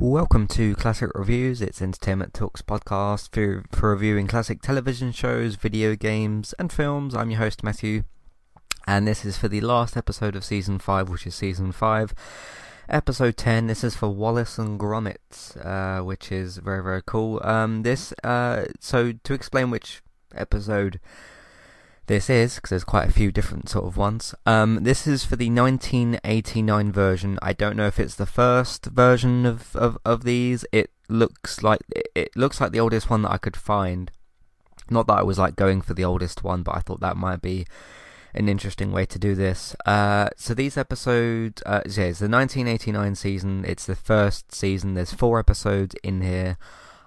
Welcome to Classic Reviews. It's Entertainment Talks podcast for, for reviewing classic television shows, video games, and films. I'm your host, Matthew, and this is for the last episode of season 5, which is season 5, episode 10. This is for Wallace and Gromit, uh, which is very, very cool. Um, this, uh, so to explain which episode this is, because there's quite a few different sort of ones. Um, this is for the 1989 version. I don't know if it's the first version of, of, of these. It looks like it looks like the oldest one that I could find. Not that I was like going for the oldest one, but I thought that might be an interesting way to do this. Uh, so these episodes, uh, yeah, it's the 1989 season. It's the first season. There's four episodes in here.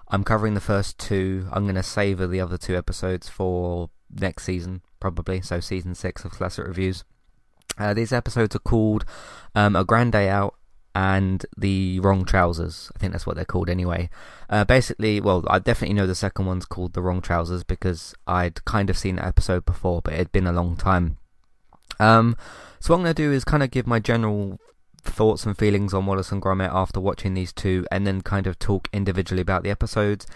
I'm covering the first two. I'm going to savor the other two episodes for next season, probably. So season six of Classic Reviews. Uh, these episodes are called um, A Grand Day Out and The Wrong Trousers. I think that's what they're called anyway. Uh, basically, well, I definitely know the second one's called The Wrong Trousers because I'd kind of seen that episode before, but it'd been a long time. Um, so what I'm going to do is kind of give my general thoughts and feelings on Wallace and Gromit after watching these two, and then kind of talk individually about the episodes.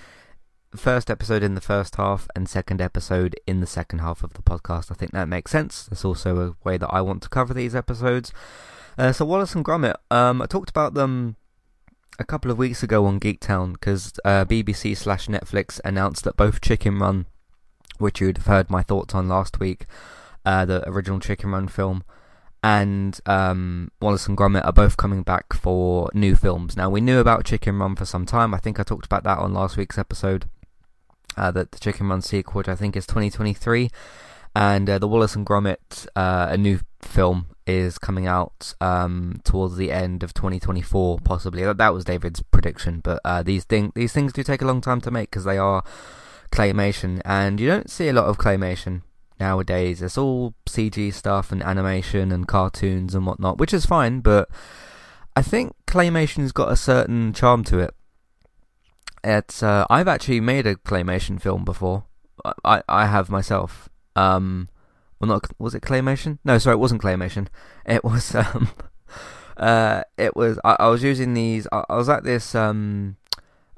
First episode in the first half, and second episode in the second half of the podcast. I think that makes sense. That's also a way that I want to cover these episodes. Uh, so Wallace and Gromit, um, I talked about them a couple of weeks ago on Geektown because uh, BBC slash Netflix announced that both Chicken Run, which you'd have heard my thoughts on last week, uh, the original Chicken Run film, and um, Wallace and Gromit are both coming back for new films. Now we knew about Chicken Run for some time. I think I talked about that on last week's episode. Uh, that the Chicken Run sequel, which I think is 2023, and uh, the Wallace and Gromit, uh, a new film, is coming out um, towards the end of 2024, possibly. That, that was David's prediction, but uh, these thing these things do take a long time to make because they are claymation, and you don't see a lot of claymation nowadays. It's all CG stuff and animation and cartoons and whatnot, which is fine, but I think claymation's got a certain charm to it. It's uh, I've actually made a claymation film before. I I have myself. Um, well, not was it claymation? No, sorry, it wasn't claymation. It was um, uh, it was I, I was using these. I, I was at this um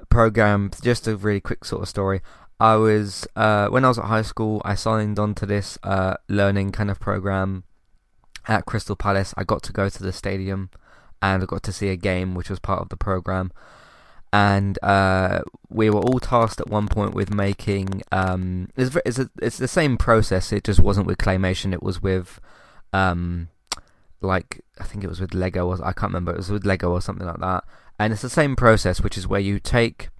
program. Just a really quick sort of story. I was uh, when I was at high school. I signed on to this uh, learning kind of program at Crystal Palace. I got to go to the stadium and I got to see a game, which was part of the program. And uh, we were all tasked at one point with making. Um, it's, it's, a, it's the same process. It just wasn't with claymation. It was with, um, like I think it was with Lego. Or, I can't remember. It was with Lego or something like that. And it's the same process, which is where you take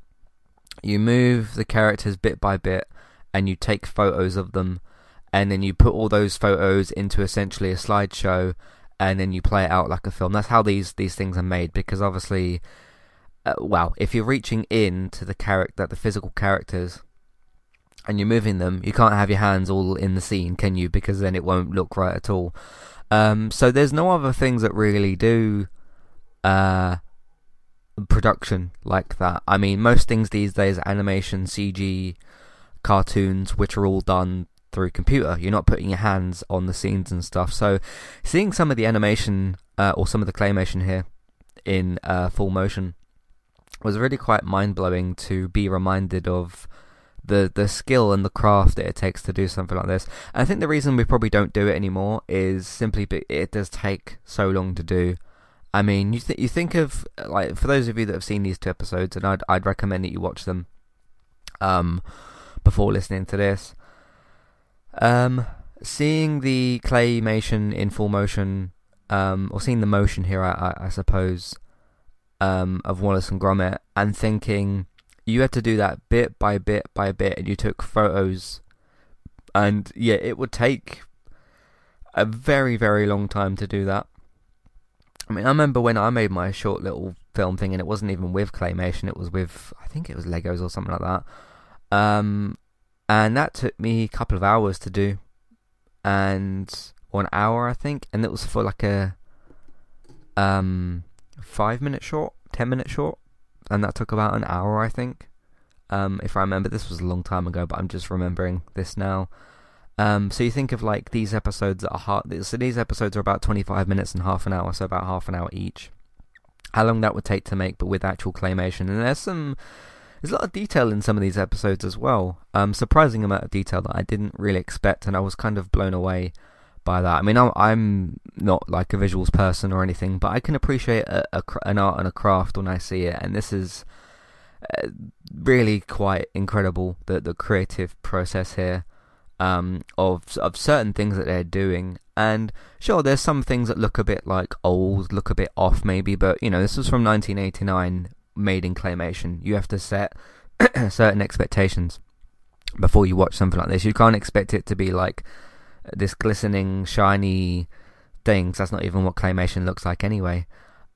you move the characters bit by bit and you take photos of them and then you put all those photos into essentially a slideshow and then you play it out like a film that's how these these things are made because obviously uh, well if you're reaching in to the character the physical characters and you're moving them you can't have your hands all in the scene can you because then it won't look right at all um, so there's no other things that really do uh, production like that. I mean, most things these days animation, CG, cartoons, which are all done through computer. You're not putting your hands on the scenes and stuff. So, seeing some of the animation uh, or some of the claymation here in uh, full motion was really quite mind blowing to be reminded of the the skill and the craft that it takes to do something like this. And I think the reason we probably don't do it anymore is simply it does take so long to do. I mean, you th- you think of like for those of you that have seen these two episodes, and I'd I'd recommend that you watch them um before listening to this. Um, seeing the claymation in full motion, um, or seeing the motion here, I, I, I suppose, um, of Wallace and Gromit, and thinking you had to do that bit by bit by bit, and you took photos, and yeah, it would take a very very long time to do that. I mean, I remember when I made my short little film thing, and it wasn't even with claymation; it was with I think it was Legos or something like that. Um, and that took me a couple of hours to do, and or an hour I think, and it was for like a um five minutes short, ten minutes short, and that took about an hour I think. Um, if I remember, this was a long time ago, but I'm just remembering this now. Um, so you think of like these episodes that are hard. So these episodes are about 25 minutes and half an hour, so about half an hour each. how long that would take to make, but with actual claymation. And there's some there's a lot of detail in some of these episodes as well. Um, surprising amount of detail that I didn't really expect, and I was kind of blown away by that. I mean, I'm, I'm not like a visuals person or anything, but I can appreciate a, a, an art and a craft when I see it, and this is uh, really quite incredible. The the creative process here um, of of certain things that they're doing, and sure, there's some things that look a bit like old, look a bit off maybe, but you know, this was from 1989, made in claymation. You have to set certain expectations before you watch something like this. You can't expect it to be like this glistening, shiny thing. Cause that's not even what claymation looks like anyway.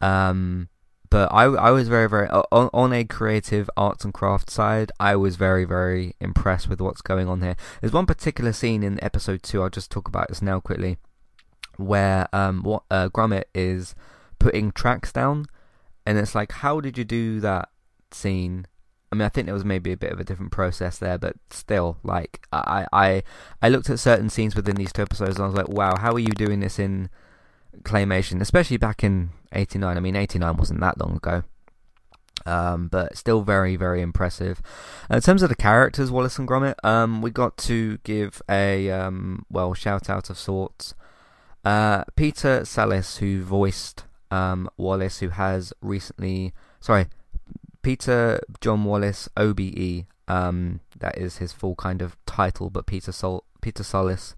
Um, but I, I was very, very on, on a creative arts and crafts side. I was very, very impressed with what's going on here. There's one particular scene in episode two. I'll just talk about this now quickly, where um, what uh, Gromit is putting tracks down, and it's like, how did you do that scene? I mean, I think there was maybe a bit of a different process there, but still, like, I, I, I looked at certain scenes within these two episodes, and I was like, wow, how are you doing this in claymation, especially back in '89? I mean, '89 wasn't that long ago, um, but still very, very impressive. in terms of the characters, Wallace and Gromit, um, we got to give a um, well shout out of sorts. Uh, Peter Sallis, who voiced um, Wallace, who has recently, sorry, Peter John Wallace, OBE. Um, that is his full kind of title, but Peter Sol- Peter Sallis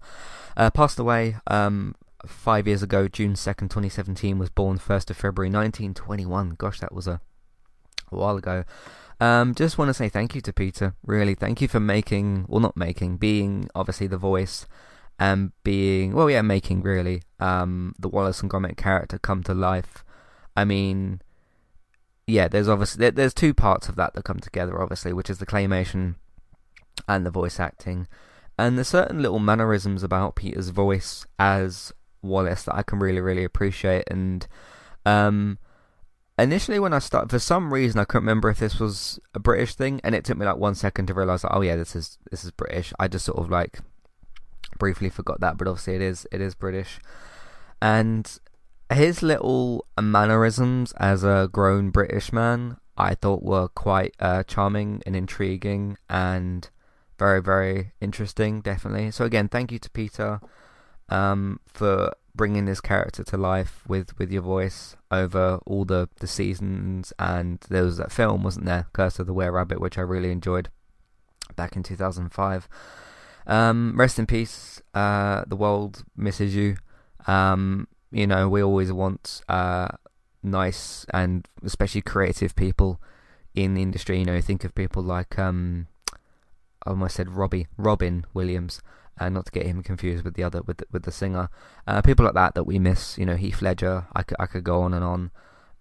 uh, passed away um, five years ago, June second, twenty seventeen. Was born first of February, nineteen twenty one. Gosh, that was a, a while ago. Um, just want to say thank you to Peter. Really, thank you for making, well, not making, being obviously the voice and being, well, yeah, making really um, the Wallace and Gromit character come to life. I mean, yeah, there's obviously there's two parts of that that come together, obviously, which is the claymation and the voice acting, and there's certain little mannerisms about Peter's voice as Wallace that I can really really appreciate. And um, initially, when I started, for some reason, I couldn't remember if this was a British thing, and it took me like one second to realize, like, oh yeah, this is this is British. I just sort of like briefly forgot that, but obviously it is it is British, and his little mannerisms as a grown British man, I thought were quite uh, charming and intriguing and very, very interesting, definitely. So again, thank you to Peter um, for bringing this character to life with, with your voice over all the, the seasons. And there was that film, wasn't there, Curse of the Were Rabbit, which I really enjoyed back in 2005. Um, rest in peace. Uh, the world misses you. Um, you know, we always want uh, nice and especially creative people in the industry. You know, think of people like um, I almost said Robbie Robin Williams, uh, not to get him confused with the other with the, with the singer. Uh, people like that that we miss. You know, Heath Ledger. I could I could go on and on.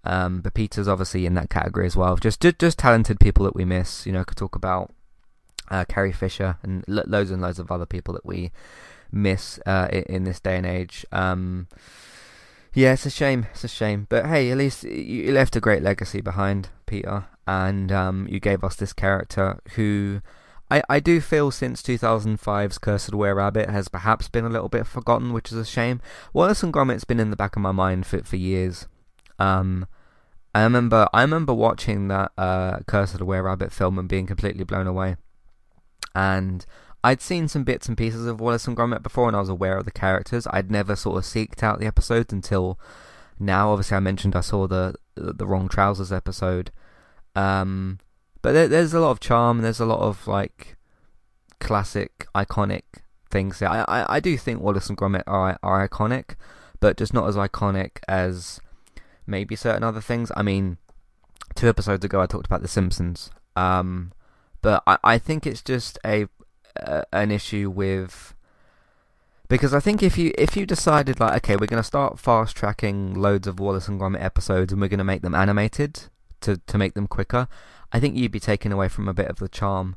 Um, but Peter's obviously in that category as well. Just just, just talented people that we miss. You know, could talk about uh, Carrie Fisher and lo- loads and loads of other people that we miss uh, in, in, this day and age. Um, yeah, it's a shame. It's a shame. But hey, at least you left a great legacy behind, Peter, and um, you gave us this character who I, I do feel since 2005's Curse of the Were Rabbit has perhaps been a little bit forgotten, which is a shame. Wallace and Gromit's been in the back of my mind for for years. Um, I remember I remember watching that uh, Curse Were Rabbit film and being completely blown away. And I'd seen some bits and pieces of Wallace and Gromit before, and I was aware of the characters. I'd never sort of seeked out the episodes until now. Obviously, I mentioned I saw the the Wrong Trousers episode, um, but there, there's a lot of charm. There's a lot of like classic, iconic things. I, I I do think Wallace and Gromit are are iconic, but just not as iconic as maybe certain other things. I mean, two episodes ago I talked about The Simpsons. Um, but I, I think it's just a uh, an issue with because I think if you if you decided like okay we're going to start fast tracking loads of Wallace and Gromit episodes and we're going to make them animated to to make them quicker, I think you'd be taken away from a bit of the charm.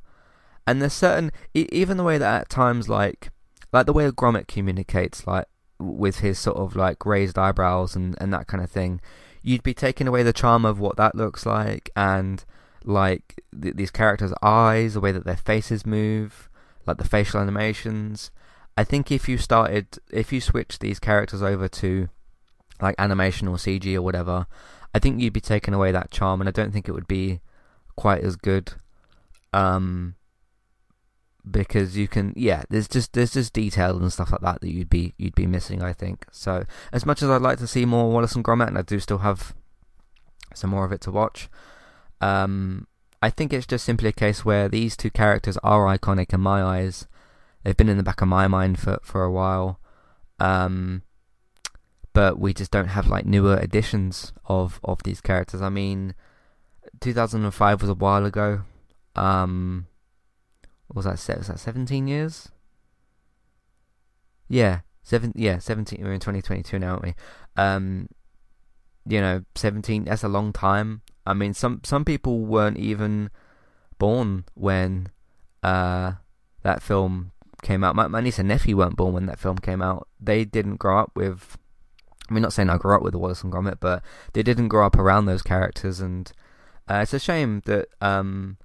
And there's certain even the way that at times like like the way Gromit communicates like with his sort of like raised eyebrows and and that kind of thing, you'd be taking away the charm of what that looks like and like th- these characters' eyes, the way that their faces move like the facial animations. I think if you started, if you switched these characters over to like animation or CG or whatever, I think you'd be taking away that charm, and I don't think it would be quite as good. Um, because you can, yeah, there's just there's just detail and stuff like that that you'd be you'd be missing. I think so. As much as I'd like to see more Wallace and Gromit, and I do still have some more of it to watch. Um, I think it's just simply a case where these two characters are iconic in my eyes. They've been in the back of my mind for for a while. Um, but we just don't have like newer editions of of these characters. I mean, 2005 was a while ago. Um, was that? Was that 17 years? Yeah, seven. Yeah, 17. We're in 2022 now, aren't we? Um, you know, 17. That's a long time. I mean, some some people weren't even born when uh that film came out. My, my niece and nephew weren't born when that film came out. They didn't grow up with. I mean, not saying I grew up with Wallace and Gromit, but they didn't grow up around those characters, and uh, it's a shame that. Um,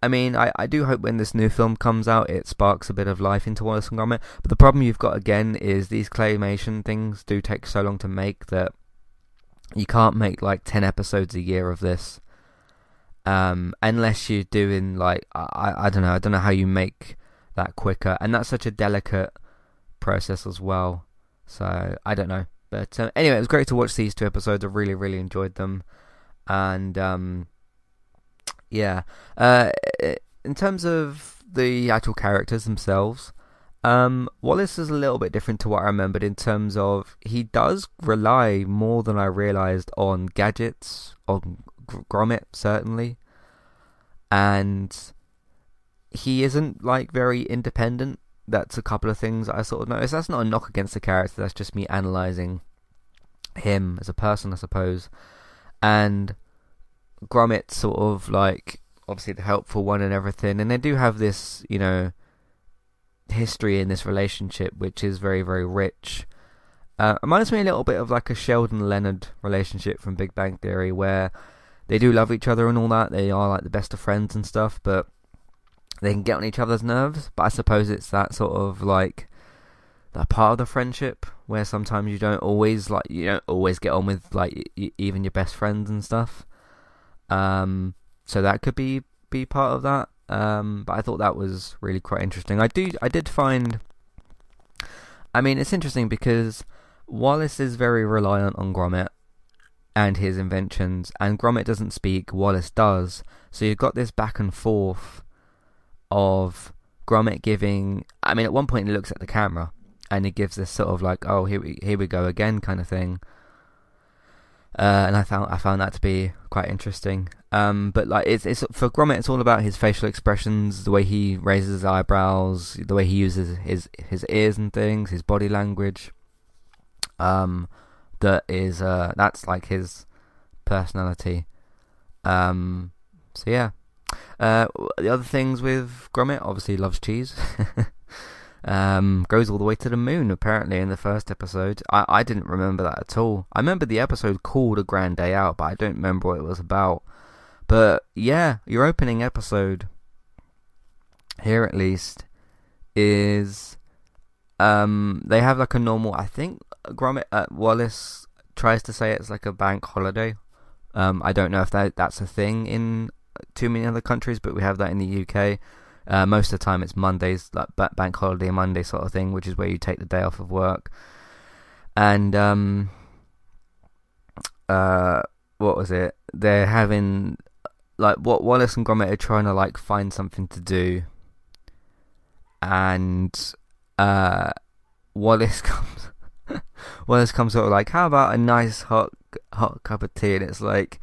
I mean, I, I do hope when this new film comes out, it sparks a bit of life into Wallace and Gromit. But the problem you've got again is these claymation things do take so long to make that you can't make like ten episodes a year of this um, unless you're doing like I, I don't know I don't know how you make that quicker and that's such a delicate process as well so I don't know but uh, anyway it was great to watch these two episodes I really really enjoyed them and um, yeah uh, in terms of the actual characters themselves um, Wallace is a little bit different to what I remembered in terms of he does rely more than I realized on gadgets, on Gromit certainly, and he isn't like very independent. That's a couple of things I sort of noticed. That's not a knock against the character. That's just me analyzing him as a person, I suppose. And Gromit sort of like obviously the helpful one and everything, and they do have this, you know, history in this relationship which is very very rich. Uh, reminds me a little bit of like a Sheldon Leonard relationship from Big Bang Theory, where they do love each other and all that. They are like the best of friends and stuff, but they can get on each other's nerves. But I suppose it's that sort of like that part of the friendship where sometimes you don't always like you don't always get on with like y- even your best friends and stuff. Um, so that could be be part of that. Um, but I thought that was really quite interesting. I do I did find. I mean, it's interesting because Wallace is very reliant on Gromit and his inventions, and Gromit doesn't speak, Wallace does. So you've got this back and forth of Gromit giving. I mean, at one point he looks at the camera and he gives this sort of like, "Oh, here we here we go again" kind of thing. Uh, and I found I found that to be quite interesting. Um, but like it's it's for Gromit, it's all about his facial expressions, the way he raises his eyebrows, the way he uses his his ears and things, his body language. Um, that is uh that's like his personality. Um, so yeah. Uh, the other things with Gromit, obviously loves cheese. um, goes all the way to the moon apparently in the first episode. I I didn't remember that at all. I remember the episode called A Grand Day Out, but I don't remember what it was about. But yeah, your opening episode here at least is um they have like a normal I think Gromit uh, Wallace tries to say it's like a bank holiday. Um, I don't know if that that's a thing in too many other countries, but we have that in the UK. Uh, most of the time, it's Mondays, like bank holiday Monday sort of thing, which is where you take the day off of work. And um, uh, what was it? They're having like what Wallace and Gromit are trying to like find something to do, and uh, Wallace comes Wallace comes sort of like, how about a nice hot hot cup of tea? And it's like,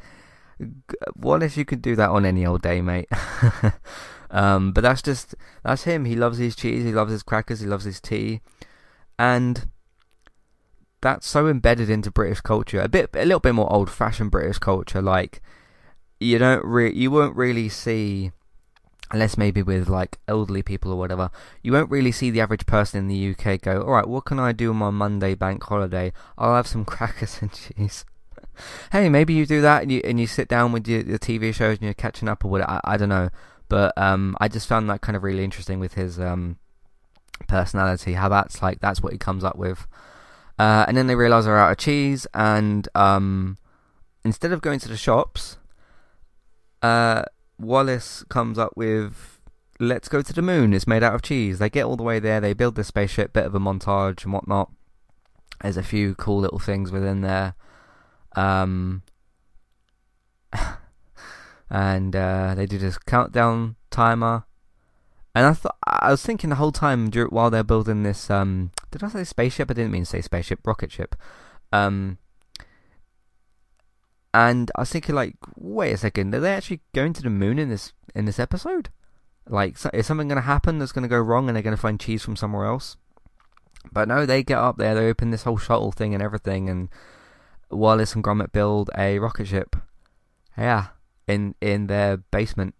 Wallace, you could do that on any old day, mate. um, but that's just that's him. He loves his cheese. He loves his crackers. He loves his tea, and that's so embedded into British culture. A bit, a little bit more old-fashioned British culture. Like you don't re- you won't really see unless maybe with like elderly people or whatever, you won't really see the average person in the UK go, all right, what can I do on my Monday bank holiday? I'll have some crackers and cheese. hey, maybe you do that and you and you sit down with your, your TV shows and you're catching up or whatever. I, I don't know, but um, I just found that kind of really interesting with his um personality. How that's like that's what he comes up with. Uh, and then they realise they're out of cheese, and um, instead of going to the shops, uh, Wallace comes up with let's go to the moon. It's made out of cheese. They get all the way there. They build the spaceship. Bit of a montage and whatnot. There's a few cool little things within there. Um, and uh, they did this countdown timer. And I thought I was thinking the whole time while they're building this. Um, did I say spaceship? I didn't mean to say spaceship. Rocket ship. Um, and I was thinking, like, wait a second, are they actually going to the moon in this in this episode? Like, is something going to happen that's going to go wrong, and they're going to find cheese from somewhere else? But no, they get up there, they open this whole shuttle thing and everything, and Wallace and Gromit build a rocket ship. Yeah, in in their basement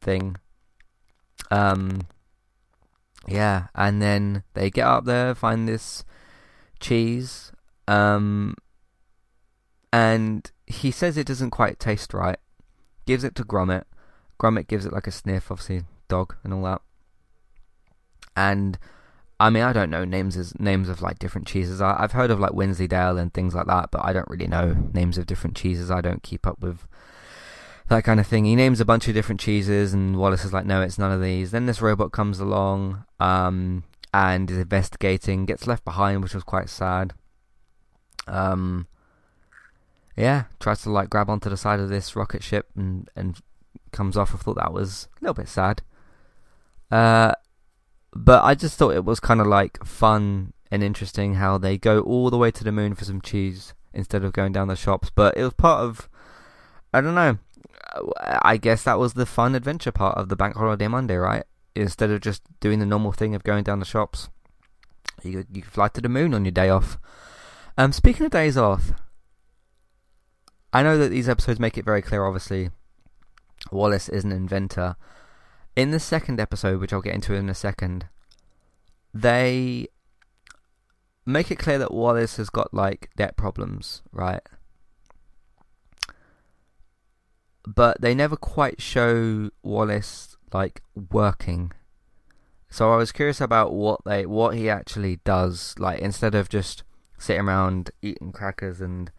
thing. Um, yeah, and then they get up there, find this cheese, um, and he says it doesn't quite taste right. Gives it to Gromit. Gromit gives it like a sniff, obviously dog and all that. And I mean, I don't know names as names of like different cheeses. I, have heard of like Wensleydale and things like that, but I don't really know names of different cheeses. I don't keep up with that kind of thing. He names a bunch of different cheeses, and Wallace is like, "No, it's none of these." Then this robot comes along um, and is investigating, gets left behind, which was quite sad. Um, yeah, tries to like grab onto the side of this rocket ship and and comes off. I thought that was a little bit sad. Uh, but I just thought it was kind of like fun and interesting how they go all the way to the moon for some cheese instead of going down the shops. But it was part of, I don't know, I guess that was the fun adventure part of the Bank Holiday Monday, right? Instead of just doing the normal thing of going down the shops, you you fly to the moon on your day off. Um, speaking of days off, I know that these episodes make it very clear. Obviously, Wallace is an inventor, in the second episode, which I'll get into in a second, they make it clear that Wallace has got like debt problems, right? But they never quite show Wallace like working. So I was curious about what they what he actually does, like instead of just sitting around eating crackers and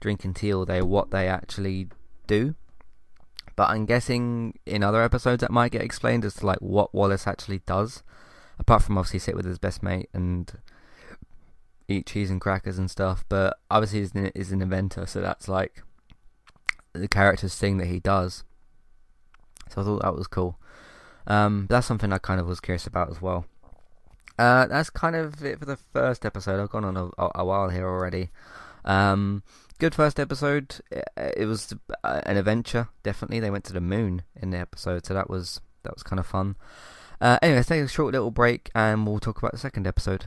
drinking tea all day, what they actually do. But I'm guessing in other episodes that might get explained as to like what Wallace actually does, apart from obviously sit with his best mate and eat cheese and crackers and stuff. But obviously he's an, he's an inventor, so that's like the character's thing that he does. So I thought that was cool. Um, that's something I kind of was curious about as well. Uh, that's kind of it for the first episode. I've gone on a, a while here already. Um, good first episode. It was uh, an adventure. Definitely, they went to the moon in the episode, so that was that was kind of fun. Uh, anyway, let's take a short little break, and we'll talk about the second episode.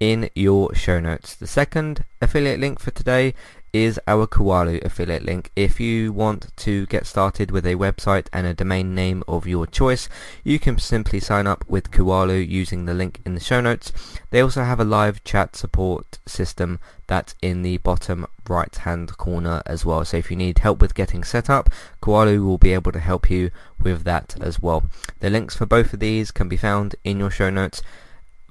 in your show notes. The second affiliate link for today is our Kualu affiliate link. If you want to get started with a website and a domain name of your choice, you can simply sign up with Kualu using the link in the show notes. They also have a live chat support system that's in the bottom right hand corner as well. So if you need help with getting set up, Kualu will be able to help you with that as well. The links for both of these can be found in your show notes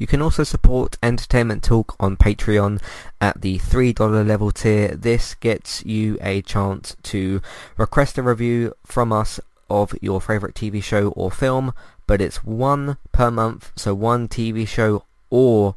you can also support Entertainment Talk on Patreon at the $3 level tier. This gets you a chance to request a review from us of your favourite TV show or film, but it's one per month, so one TV show or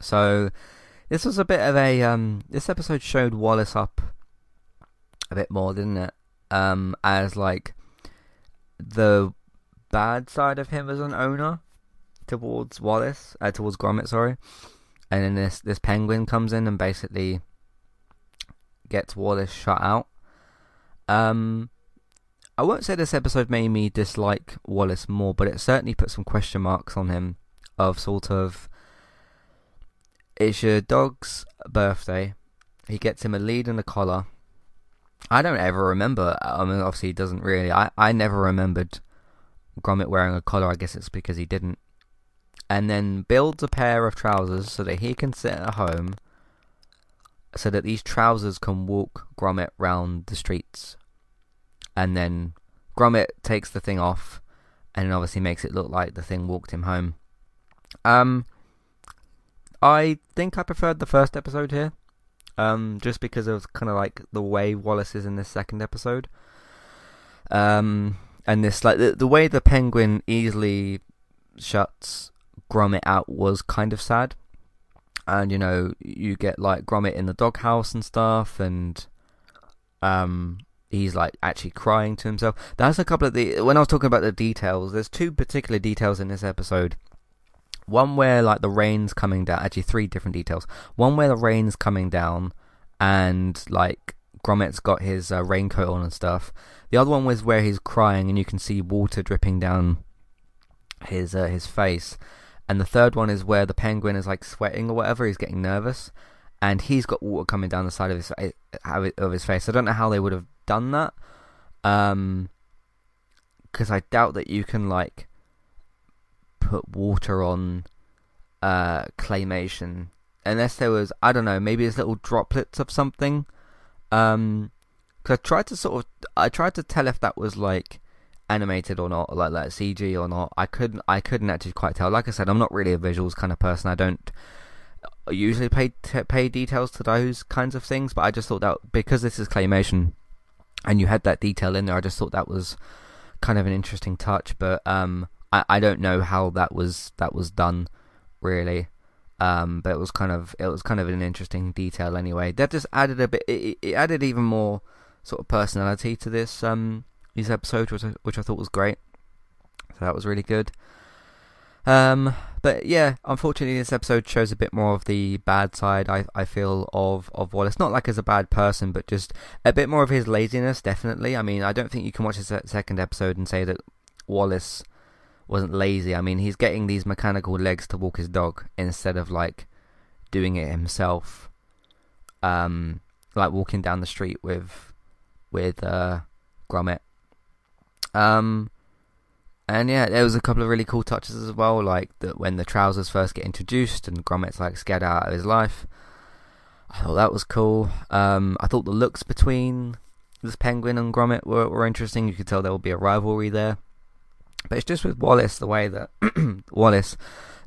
so this was a bit of a um, this episode showed Wallace up a bit more, didn't it? Um, as like the bad side of him as an owner towards Wallace, uh, towards Gromit, sorry. And then this this penguin comes in and basically gets Wallace shut out. Um, I won't say this episode made me dislike Wallace more, but it certainly put some question marks on him of sort of it's your dog's birthday. He gets him a lead and a collar. I don't ever remember. I mean, obviously, he doesn't really. I, I never remembered Gromit wearing a collar. I guess it's because he didn't. And then builds a pair of trousers so that he can sit at home so that these trousers can walk Gromit round the streets. And then Gromit takes the thing off and obviously makes it look like the thing walked him home. Um, I think I preferred the first episode here, um, just because of kind of like the way Wallace is in this second episode. Um, and this like the the way the penguin easily shuts Gromit out was kind of sad. And you know, you get like Gromit in the doghouse and stuff, and um, he's like actually crying to himself. That's a couple of the when I was talking about the details. There's two particular details in this episode one where like the rain's coming down. Actually, three different details. One where the rain's coming down, and like Gromit's got his uh, raincoat on and stuff. The other one was where he's crying, and you can see water dripping down his uh, his face. And the third one is where the penguin is like sweating or whatever. He's getting nervous, and he's got water coming down the side of his of his face. I don't know how they would have done that, um, because I doubt that you can like put water on uh, claymation unless there was I don't know maybe it's little droplets of something. Um, because I tried to sort of I tried to tell if that was like animated or not, like like CG or not. I couldn't I couldn't actually quite tell. Like I said, I'm not really a visuals kind of person. I don't usually pay t- pay details to those kinds of things, but I just thought that because this is claymation and you had that detail in there, I just thought that was kind of an interesting touch. But um, I, I don't know how that was that was done really. Um, but it was kind of it was kind of an interesting detail anyway. That just added a bit. It, it added even more sort of personality to this um these episodes, which I, which I thought was great. So that was really good. Um, but yeah, unfortunately, this episode shows a bit more of the bad side. I I feel of of Wallace, not like as a bad person, but just a bit more of his laziness. Definitely. I mean, I don't think you can watch the second episode and say that Wallace wasn't lazy. I mean, he's getting these mechanical legs to walk his dog instead of like doing it himself. Um, like walking down the street with with uh, Gromit. Um, and yeah, there was a couple of really cool touches as well, like that when the trousers first get introduced and Gromit's like scared out of his life. I thought that was cool. Um, I thought the looks between this penguin and Gromit were, were interesting. You could tell there would be a rivalry there. But it's just with Wallace the way that Wallace,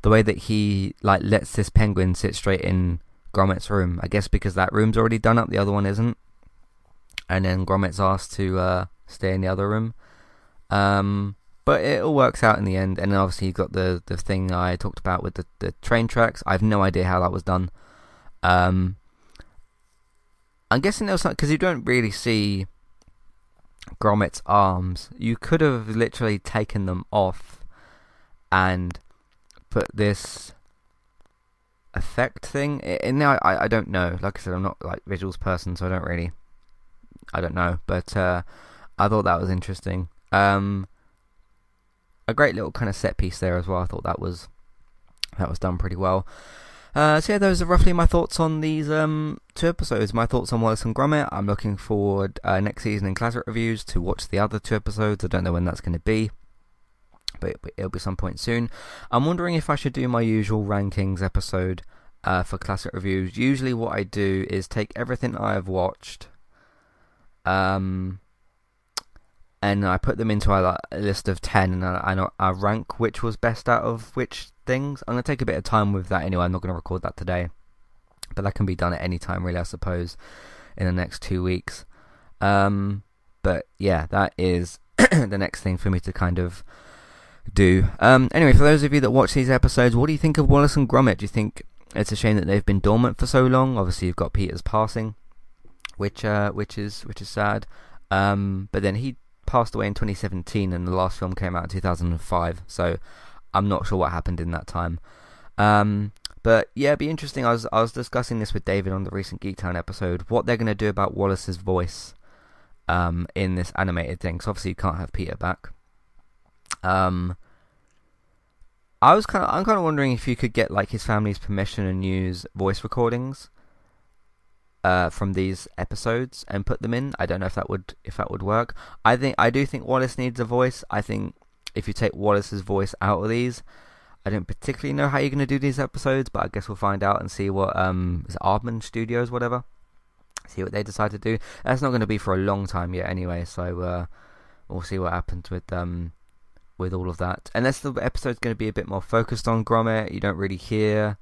the way that he like lets this penguin sit straight in Gromit's room. I guess because that room's already done up, the other one isn't. And then Gromit's asked to uh, stay in the other room. Um, but it all works out in the end. And then obviously you've got the the thing I talked about with the the train tracks. I have no idea how that was done. Um, I'm guessing there was something because you don't really see Gromit's arms, you could have literally taken them off and put this effect thing in there. I, I don't know. Like I said, I'm not like visuals person, so I don't really, I don't know. But uh, I thought that was interesting. Um, a great little kind of set piece there as well. I thought that was that was done pretty well. Uh, so yeah, those are roughly my thoughts on these um, two episodes. My thoughts on Wallace and Gromit. I'm looking forward uh, next season in Classic Reviews to watch the other two episodes. I don't know when that's going to be, but it'll be some point soon. I'm wondering if I should do my usual rankings episode uh, for classic reviews. Usually, what I do is take everything I've watched, um, and I put them into a, a list of ten, and I, I, rank which was best out of which things. I'm gonna take a bit of time with that anyway. I'm not gonna record that today, but that can be done at any time, really. I suppose in the next two weeks. Um, but yeah, that is the next thing for me to kind of do. Um, anyway, for those of you that watch these episodes, what do you think of Wallace and Gromit? Do you think it's a shame that they've been dormant for so long? Obviously, you've got Peter's passing, which uh, which is which is sad. Um, but then he passed away in 2017, and the last film came out in 2005. So I'm not sure what happened in that time. Um, but yeah, it'd be interesting. I was I was discussing this with David on the recent Geektown episode. What they're going to do about Wallace's voice um, in this animated thing? Because obviously you can't have Peter back. Um, I was kind of I'm kind of wondering if you could get like his family's permission and use voice recordings uh, from these episodes and put them in. I don't know if that would if that would work. I think I do think Wallace needs a voice. I think if you take Wallace's voice out of these, I don't particularly know how you're going to do these episodes, but I guess we'll find out and see what um is Aardman Studios whatever. See what they decide to do. That's not going to be for a long time yet anyway, so uh, we'll see what happens with um with all of that. Unless the episode's going to be a bit more focused on Gromit, you don't really hear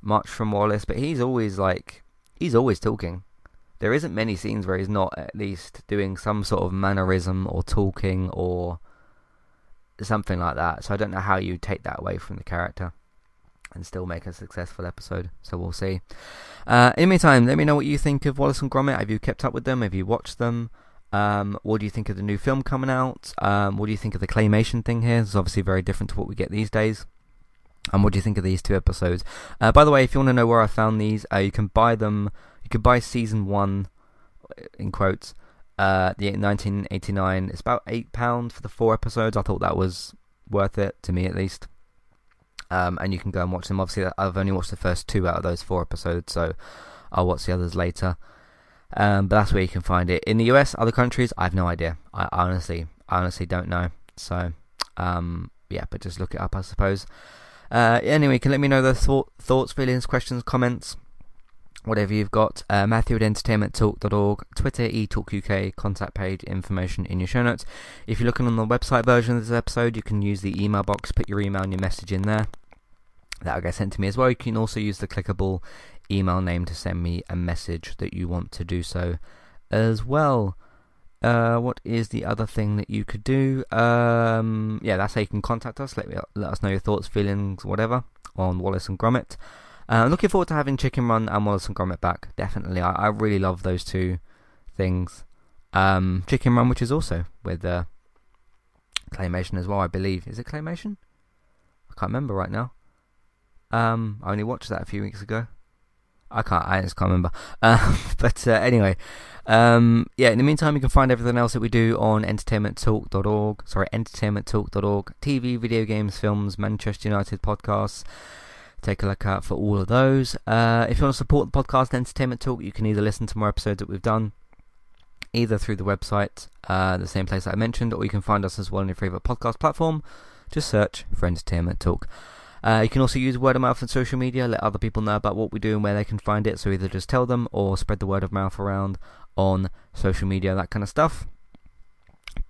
much from Wallace, but he's always like he's always talking. There isn't many scenes where he's not at least doing some sort of mannerism or talking or something like that. So I don't know how you take that away from the character and still make a successful episode. So we'll see. Uh, in the meantime, let me know what you think of Wallace and Gromit. Have you kept up with them? Have you watched them? Um, what do you think of the new film coming out? Um, what do you think of the claymation thing here? It's obviously very different to what we get these days. And what do you think of these two episodes? Uh, by the way, if you want to know where I found these, uh, you can buy them. You can buy season one, in quotes, uh, the 1989. It's about eight pounds for the four episodes. I thought that was worth it to me at least. Um, and you can go and watch them. Obviously, I've only watched the first two out of those four episodes, so I'll watch the others later. Um, but that's where you can find it. In the US, other countries, I have no idea. I honestly, I honestly don't know. So, um, yeah, but just look it up, I suppose. Uh, anyway, you can let me know the thought, thoughts, feelings, questions, comments, whatever you've got. Uh, Matthew at entertainmenttalk.org, Twitter, eTalkUK, contact page, information in your show notes. If you're looking on the website version of this episode, you can use the email box, put your email and your message in there. That'll get sent to me as well. You can also use the clickable email name to send me a message that you want to do so as well. Uh, what is the other thing that you could do? Um, yeah, that's how you can contact us. Let me, let us know your thoughts, feelings, whatever on Wallace and Gromit. Uh, looking forward to having Chicken Run and Wallace and Gromit back. Definitely, I, I really love those two things. Um, Chicken Run, which is also with uh, Claymation as well, I believe. Is it Claymation? I can't remember right now. Um, I only watched that a few weeks ago. I can't. I just can't remember. Uh, but uh, anyway, um, yeah. In the meantime, you can find everything else that we do on entertainmenttalk.org. Sorry, entertainmenttalk.org. TV, video games, films, Manchester United podcasts. Take a look out for all of those. Uh, if you want to support the podcast Entertainment Talk, you can either listen to more episodes that we've done, either through the website, uh, the same place I mentioned, or you can find us as well on your favourite podcast platform. Just search for Entertainment Talk. Uh, you can also use word of mouth on social media, let other people know about what we do and where they can find it. So either just tell them or spread the word of mouth around on social media, that kind of stuff.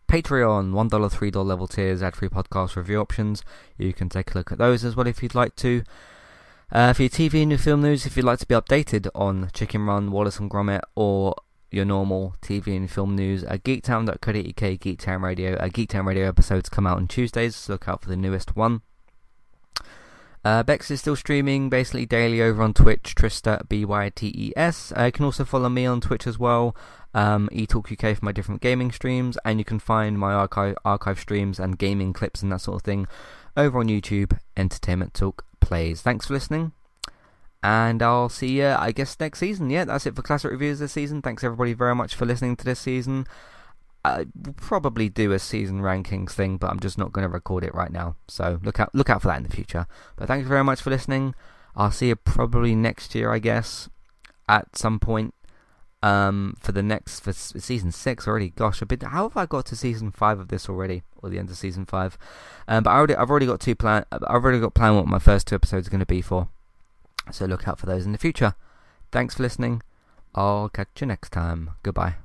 Patreon, $1, $3 level tiers, ad free podcast review options. You can take a look at those as well if you'd like to. Uh, for your TV and your film news, if you'd like to be updated on Chicken Run, Wallace and Gromit, or your normal TV and film news, uh, geektown.co.uk, Geektown Radio. Uh, Geektown Radio episodes come out on Tuesdays, so look out for the newest one. Uh, Bex is still streaming basically daily over on Twitch, Trista, B-Y-T-E-S. Uh, you can also follow me on Twitch as well, um, eTalkUK for my different gaming streams, and you can find my archive, archive streams and gaming clips and that sort of thing over on YouTube, Entertainment Talk Plays. Thanks for listening, and I'll see you, I guess, next season. Yeah, that's it for Classic Reviews this season. Thanks everybody very much for listening to this season. I will probably do a season rankings thing, but I'm just not going to record it right now. So look out, look out for that in the future. But thank you very much for listening. I'll see you probably next year, I guess, at some point. Um, for the next for season six already. Gosh, I've been. How have I got to season five of this already, or the end of season five? Um, but I already, I've already got two plan. I've already got planned what my first two episodes are going to be for. So look out for those in the future. Thanks for listening. I'll catch you next time. Goodbye.